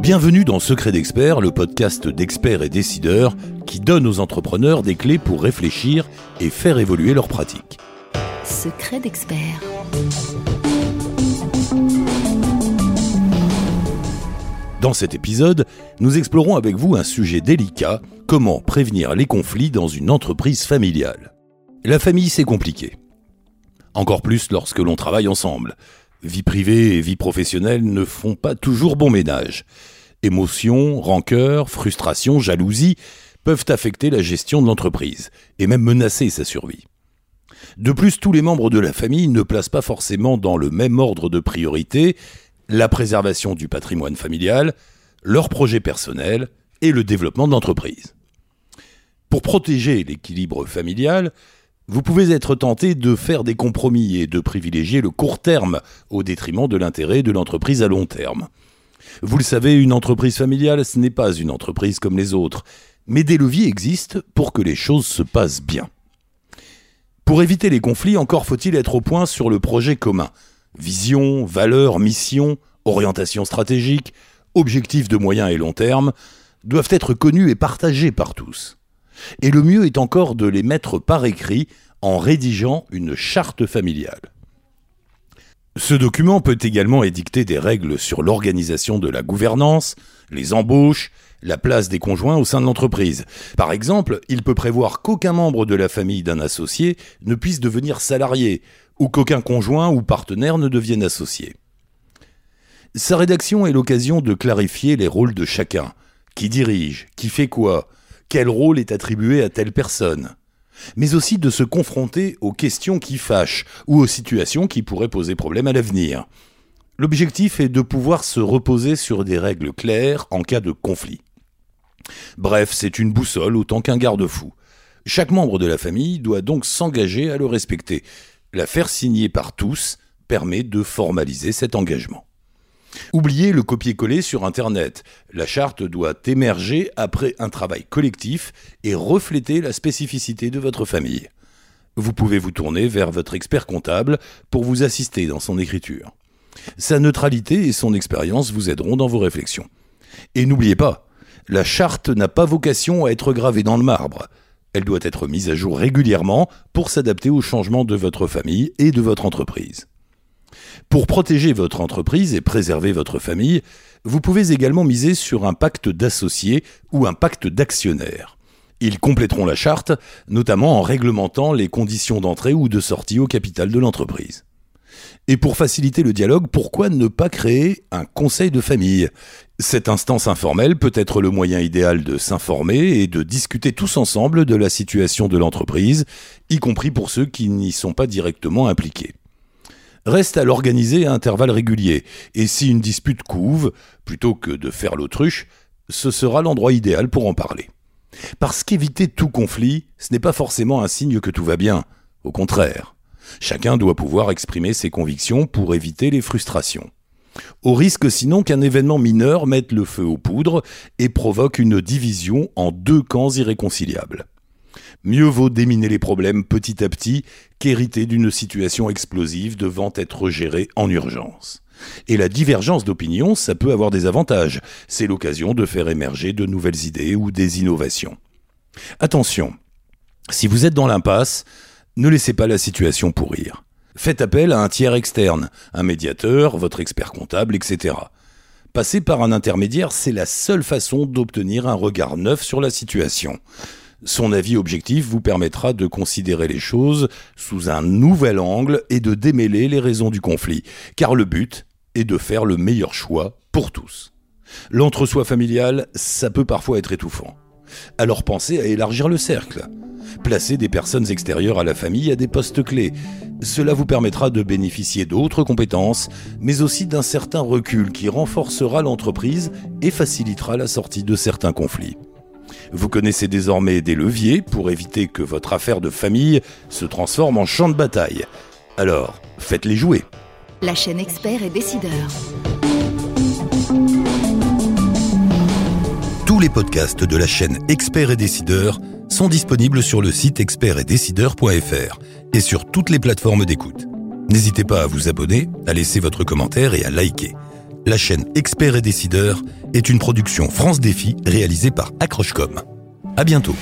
Bienvenue dans Secret d'Expert, le podcast d'experts et décideurs qui donne aux entrepreneurs des clés pour réfléchir et faire évoluer leurs pratiques. Secret d'Expert. Dans cet épisode, nous explorons avec vous un sujet délicat, comment prévenir les conflits dans une entreprise familiale. La famille, c'est compliqué. Encore plus lorsque l'on travaille ensemble. Vie privée et vie professionnelle ne font pas toujours bon ménage. Émotions, rancœur, frustration, jalousie peuvent affecter la gestion de l'entreprise et même menacer sa survie. De plus, tous les membres de la famille ne placent pas forcément dans le même ordre de priorité la préservation du patrimoine familial, leurs projets personnels et le développement de l'entreprise. Pour protéger l'équilibre familial, vous pouvez être tenté de faire des compromis et de privilégier le court terme au détriment de l'intérêt de l'entreprise à long terme. Vous le savez, une entreprise familiale, ce n'est pas une entreprise comme les autres, mais des leviers existent pour que les choses se passent bien. Pour éviter les conflits, encore faut-il être au point sur le projet commun. Vision, valeurs, mission, orientation stratégique, objectifs de moyen et long terme doivent être connus et partagés par tous. Et le mieux est encore de les mettre par écrit en rédigeant une charte familiale. Ce document peut également édicter des règles sur l'organisation de la gouvernance, les embauches, la place des conjoints au sein de l'entreprise. Par exemple, il peut prévoir qu'aucun membre de la famille d'un associé ne puisse devenir salarié, ou qu'aucun conjoint ou partenaire ne devienne associé. Sa rédaction est l'occasion de clarifier les rôles de chacun. Qui dirige? Qui fait quoi? Quel rôle est attribué à telle personne? Mais aussi de se confronter aux questions qui fâchent ou aux situations qui pourraient poser problème à l'avenir. L'objectif est de pouvoir se reposer sur des règles claires en cas de conflit. Bref, c'est une boussole autant qu'un garde-fou. Chaque membre de la famille doit donc s'engager à le respecter. La faire signer par tous permet de formaliser cet engagement. Oubliez le copier-coller sur Internet. La charte doit émerger après un travail collectif et refléter la spécificité de votre famille. Vous pouvez vous tourner vers votre expert comptable pour vous assister dans son écriture. Sa neutralité et son expérience vous aideront dans vos réflexions. Et n'oubliez pas, la charte n'a pas vocation à être gravée dans le marbre. Elle doit être mise à jour régulièrement pour s'adapter aux changements de votre famille et de votre entreprise. Pour protéger votre entreprise et préserver votre famille, vous pouvez également miser sur un pacte d'associés ou un pacte d'actionnaires. Ils compléteront la charte, notamment en réglementant les conditions d'entrée ou de sortie au capital de l'entreprise. Et pour faciliter le dialogue, pourquoi ne pas créer un conseil de famille? Cette instance informelle peut être le moyen idéal de s'informer et de discuter tous ensemble de la situation de l'entreprise, y compris pour ceux qui n'y sont pas directement impliqués. Reste à l'organiser à intervalles réguliers, et si une dispute couve, plutôt que de faire l'autruche, ce sera l'endroit idéal pour en parler. Parce qu'éviter tout conflit, ce n'est pas forcément un signe que tout va bien, au contraire. Chacun doit pouvoir exprimer ses convictions pour éviter les frustrations. Au risque sinon qu'un événement mineur mette le feu aux poudres et provoque une division en deux camps irréconciliables. Mieux vaut déminer les problèmes petit à petit qu'hériter d'une situation explosive devant être gérée en urgence. Et la divergence d'opinion, ça peut avoir des avantages. C'est l'occasion de faire émerger de nouvelles idées ou des innovations. Attention, si vous êtes dans l'impasse, ne laissez pas la situation pourrir. Faites appel à un tiers externe, un médiateur, votre expert comptable, etc. Passer par un intermédiaire, c'est la seule façon d'obtenir un regard neuf sur la situation. Son avis objectif vous permettra de considérer les choses sous un nouvel angle et de démêler les raisons du conflit, car le but est de faire le meilleur choix pour tous. L'entre-soi familial, ça peut parfois être étouffant. Alors pensez à élargir le cercle. Placez des personnes extérieures à la famille à des postes clés. Cela vous permettra de bénéficier d'autres compétences, mais aussi d'un certain recul qui renforcera l'entreprise et facilitera la sortie de certains conflits. Vous connaissez désormais des leviers pour éviter que votre affaire de famille se transforme en champ de bataille. Alors, faites-les jouer. La chaîne expert et décideur. Tous les podcasts de la chaîne Expert et Décideur sont disponibles sur le site expertetdecideur.fr et sur toutes les plateformes d'écoute. N'hésitez pas à vous abonner, à laisser votre commentaire et à liker. La chaîne Experts et décideurs est une production France Défi réalisée par Accrochecom. À bientôt.